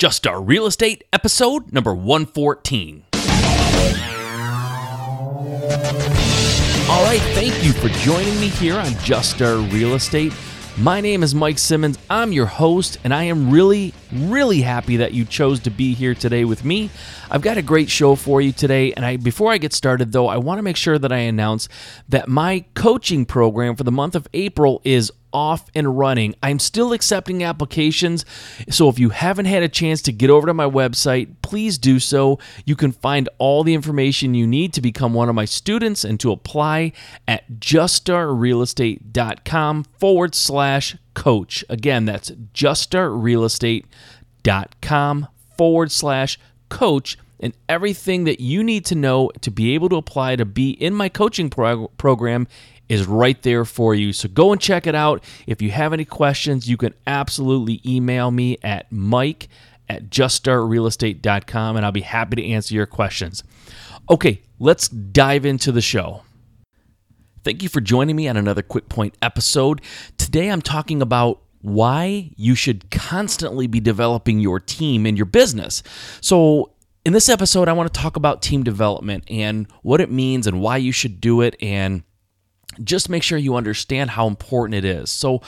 Just Start Real Estate, episode number 114. All right, thank you for joining me here on Just Start Real Estate. My name is Mike Simmons. I'm your host, and I am really, really happy that you chose to be here today with me. I've got a great show for you today, and I before I get started though, I want to make sure that I announce that my coaching program for the month of April is off and running. I'm still accepting applications, so if you haven't had a chance to get over to my website, please do so. You can find all the information you need to become one of my students and to apply at juststartrealestate.com forward slash coach. Again, that's juststartrealestate.com forward slash coach and everything that you need to know to be able to apply to be in my coaching prog- program is right there for you. So go and check it out. If you have any questions, you can absolutely email me at mike at juststartrealestate.com and I'll be happy to answer your questions. Okay, let's dive into the show. Thank you for joining me on another Quick Point episode. Today I'm talking about why you should constantly be developing your team and your business. So, in this episode, I want to talk about team development and what it means and why you should do it and just make sure you understand how important it is. So,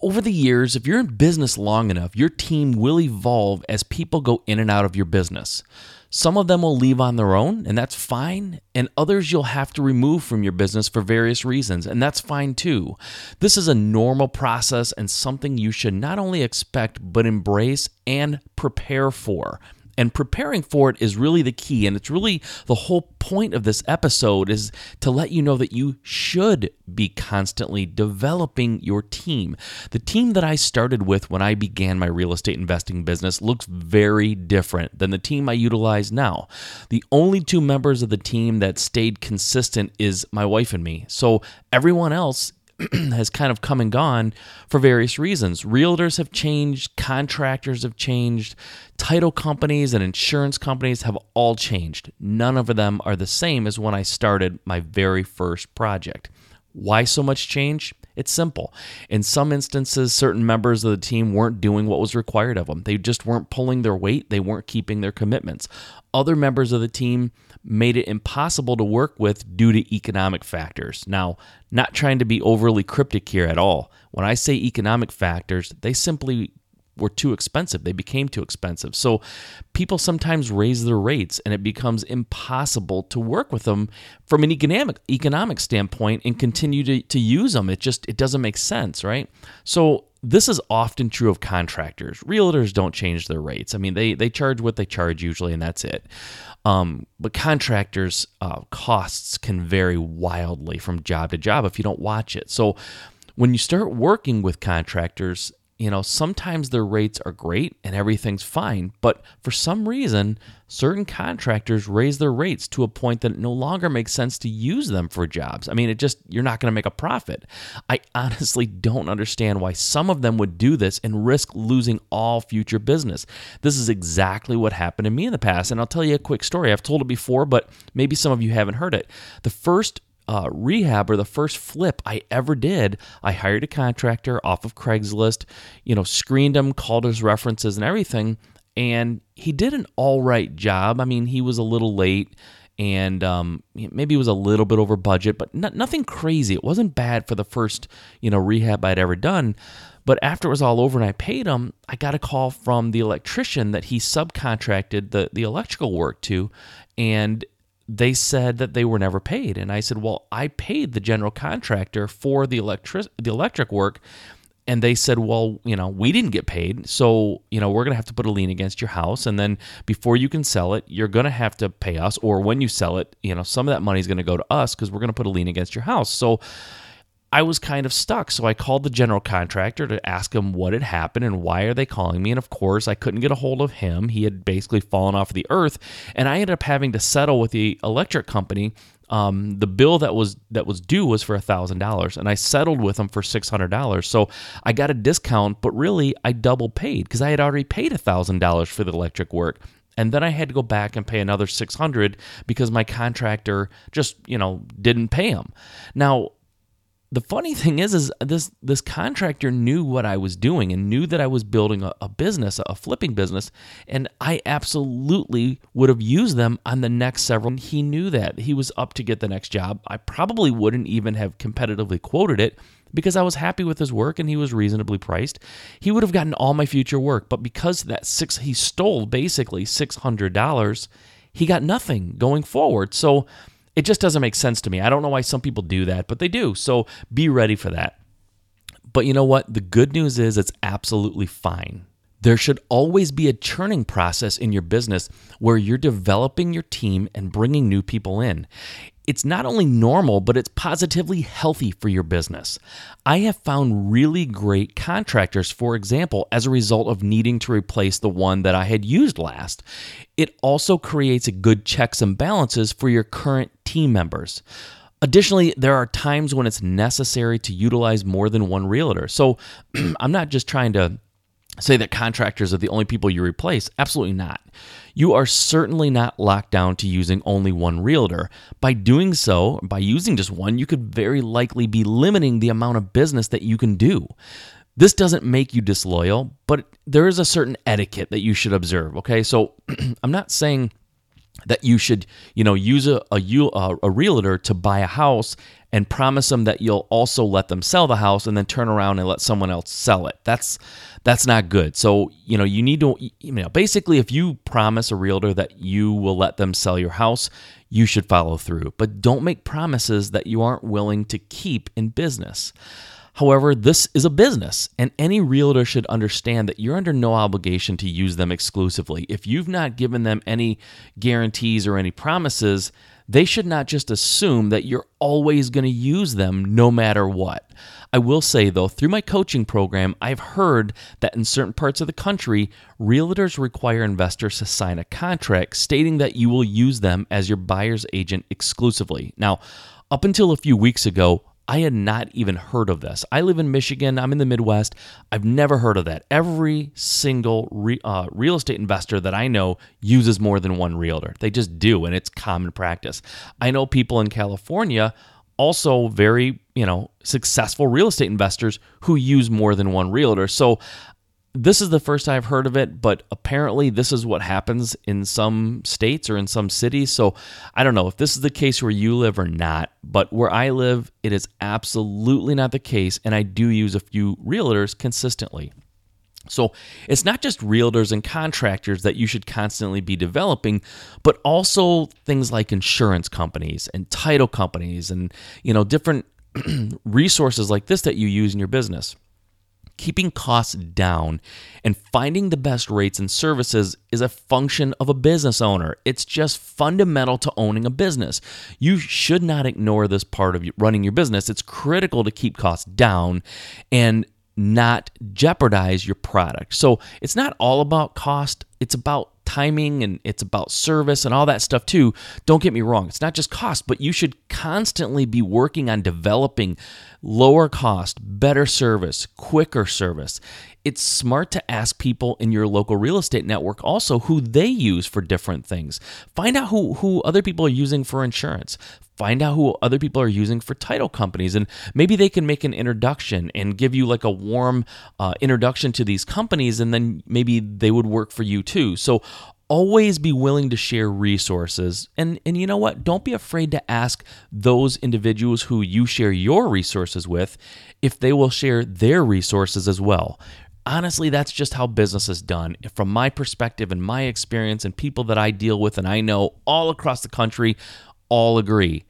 over the years, if you're in business long enough, your team will evolve as people go in and out of your business. Some of them will leave on their own, and that's fine, and others you'll have to remove from your business for various reasons, and that's fine too. This is a normal process and something you should not only expect, but embrace and prepare for and preparing for it is really the key. And it's really the whole point of this episode is to let you know that you should be constantly developing your team. The team that i started with when i began my real estate investing business looks very different than the team i utilize now. The only two members of the team that stayed consistent is my wife and me. So everyone else has kind of come and gone for various reasons. Realtors have changed, contractors have changed, title companies and insurance companies have all changed. None of them are the same as when I started my very first project. Why so much change? It's simple. In some instances, certain members of the team weren't doing what was required of them. They just weren't pulling their weight, they weren't keeping their commitments. Other members of the team made it impossible to work with due to economic factors. Now, not trying to be overly cryptic here at all. When I say economic factors, they simply were too expensive. They became too expensive. So people sometimes raise their rates and it becomes impossible to work with them from an economic economic standpoint and continue to, to use them. It just it doesn't make sense, right? So this is often true of contractors. Realtors don't change their rates. I mean, they they charge what they charge usually, and that's it. Um, but contractors' uh, costs can vary wildly from job to job if you don't watch it. So when you start working with contractors, you know, sometimes their rates are great and everything's fine, but for some reason, certain contractors raise their rates to a point that it no longer makes sense to use them for jobs. I mean, it just, you're not going to make a profit. I honestly don't understand why some of them would do this and risk losing all future business. This is exactly what happened to me in the past. And I'll tell you a quick story. I've told it before, but maybe some of you haven't heard it. The first uh, rehab or the first flip I ever did, I hired a contractor off of Craigslist, you know, screened him, called his references and everything, and he did an all right job. I mean, he was a little late and um, maybe it was a little bit over budget, but nothing crazy. It wasn't bad for the first, you know, rehab I'd ever done. But after it was all over and I paid him, I got a call from the electrician that he subcontracted the, the electrical work to. And they said that they were never paid. And I said, Well, I paid the general contractor for the electric the electric work. And they said, Well, you know, we didn't get paid. So, you know, we're gonna have to put a lien against your house. And then before you can sell it, you're gonna have to pay us. Or when you sell it, you know, some of that money is gonna go to us because we're gonna put a lien against your house. So I was kind of stuck. So I called the general contractor to ask him what had happened and why are they calling me. And of course, I couldn't get a hold of him. He had basically fallen off the earth, and I ended up having to settle with the electric company. Um, the bill that was that was due was for thousand dollars, and I settled with them for six hundred dollars. So I got a discount, but really I double paid because I had already paid thousand dollars for the electric work and then I had to go back and pay another 600 because my contractor just, you know, didn't pay him. Now, the funny thing is is this this contractor knew what I was doing and knew that I was building a, a, business, a flipping business, and I absolutely would have used them on the next several. He knew that. He was up to get the next job. I probably wouldn't even have competitively quoted it because I was happy with his work and he was reasonably priced. He would have gotten all my future work, but because that six he stole basically $600, he got nothing going forward. So it just doesn't make sense to me. I don't know why some people do that, but they do. So be ready for that. But you know what? The good news is it's absolutely fine. There should always be a churning process in your business where you're developing your team and bringing new people in it's not only normal, but it's positively healthy for your business. I have found really great contractors, for example, as a result of needing to replace the one that I had used last. It also creates a good checks and balances for your current team members. Additionally, there are times when it's necessary to utilize more than one realtor. So I'm not just trying to say that contractors are the only people you replace. Absolutely not. You are certainly not locked down to using only one realtor. By doing so, by using just one, you could very likely be limiting the amount of business that you can do. This doesn't make you disloyal, but there is a certain etiquette that you should observe, okay? So I'm not saying that you should, you know, use a, a, a realtor to buy a house and promise them that you'll also let them sell the house and then turn around and let someone else sell it. That's that's not good. So, you know, you need to you know, basically if you promise a realtor that you will let them sell your house, you should follow through. But don't make promises that you aren't willing to keep in business. However, this is a business, and any realtor should understand that you're under no obligation to use them exclusively. If you've not given them any guarantees or any promises, they should not just assume that you're always going to use them no matter what. I will say, though, through my coaching program, I've heard that in certain parts of the country, realtors require investors to sign a contract stating that you will use them as your buyer's agent exclusively. Now, up until a few weeks ago, I had not even heard of this. I live in Michigan. I'm in the Midwest. I've never heard of that. Every single re, uh, real estate investor that I know uses more than one realtor. They just do, and it's common practice. I know people in California, also very you know successful real estate investors who use more than one realtor. So this is the first I've heard of it, but apparently this is what happens in some states or in some cities. So I don't know if this is the case where you live or not, but where I live, it is absolutely not the case. And I do use a few realtors consistently. So it's not just realtors and contractors that you should constantly be developing, but also things like insurance companies and title companies and you know different resources like this that you use in your business keeping costs down and finding the best rates and services is a function of a business owner. It's just fundamental to owning a business. You should not ignore this part of running your business. It's critical to keep costs down and not jeopardize your product. So it's not all about cost, it's about timing and it's about service and all that stuff too. Don't get me wrong, it's not just cost, but you should constantly be working on developing lower cost, better service, quicker service. It's smart to ask people in your local real estate network also who they use for different things. Find out who, who other people are using for insurance. Find out who other people are using for title companies, and maybe they can make an introduction and give you like a warm uh, introduction to these companies, and then maybe they would work for you too. So, always be willing to share resources. And and you know what? Don't be afraid to ask those individuals who you share your resources with if they will share their resources as well. Honestly that's just how business is done. From my perspective and my experience and people that I deal with and I know all across the country all agree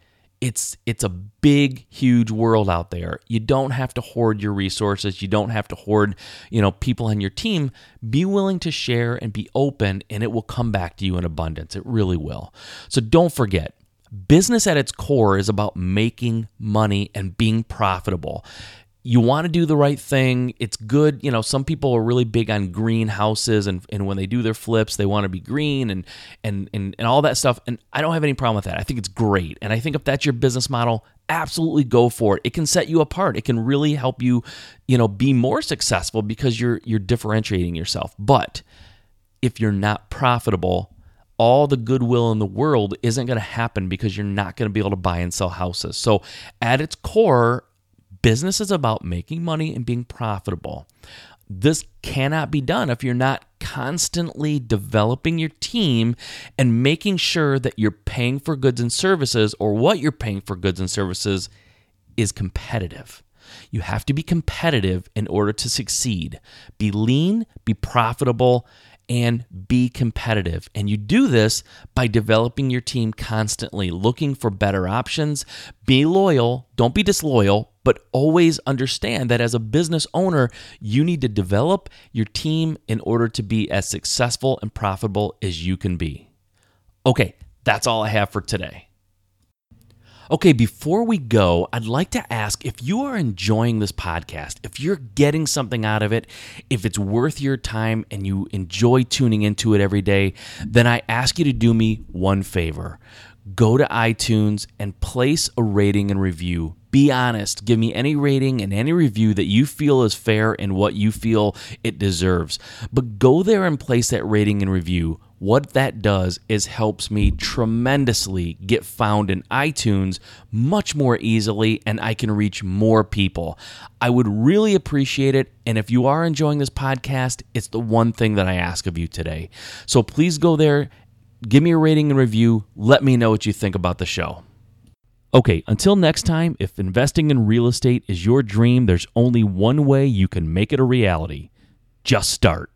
it's it's a big huge world out there. You don't have to hoard your resources. You don't have to hoard you know people on your team. Be willing to share and be open and it will come back to you in abundance. It really will. So don't forget business at its core is about making money and being profitable you want to do the right thing. It's good. You know, some people are really big on greenhouses and, and when they do their flips, they want to be green and, and, and, and all that stuff. And I don't have any problem with that. I think it's great. And I think if that's your business model, absolutely go for it. It can set you apart. It can really help you, you know, be more successful because you're, you're differentiating yourself. But if you're not profitable, all the goodwill in the world isn't going to happen because you're not going to be able to buy and sell houses. So, at its core, Business is about making money and being profitable. This cannot be done if you're not constantly developing your team and making sure that you're paying for goods and services or what you're paying for goods and services is competitive. You have to be competitive in order to succeed. Be lean, be profitable, and be competitive. And you do this by developing your team constantly, looking for better options. Be loyal, don't be disloyal, but always understand that as a business owner, you need to develop your team in order to be as successful and profitable as you can be. Okay, that's all I have for today. Okay, before we go, I'd like to ask if you are enjoying this podcast, if you're getting something out of it, if it's worth your time and you enjoy tuning into it every day, then I ask you to do me one favor. Go to iTunes and place a rating and review. Be honest. Give me any rating and any review that you feel is fair and what you feel it deserves. But go there and place that rating and review what that does is helps me tremendously get found in iTunes much more easily and I can reach more people. I would really appreciate it. And if you are enjoying this podcast, it's the one thing that I ask of you today. So please go there, give me a rating and review. Let me know what you think about the show. Okay, until next time, if investing in real estate is your dream, there's only one way you can make it a reality. Just start.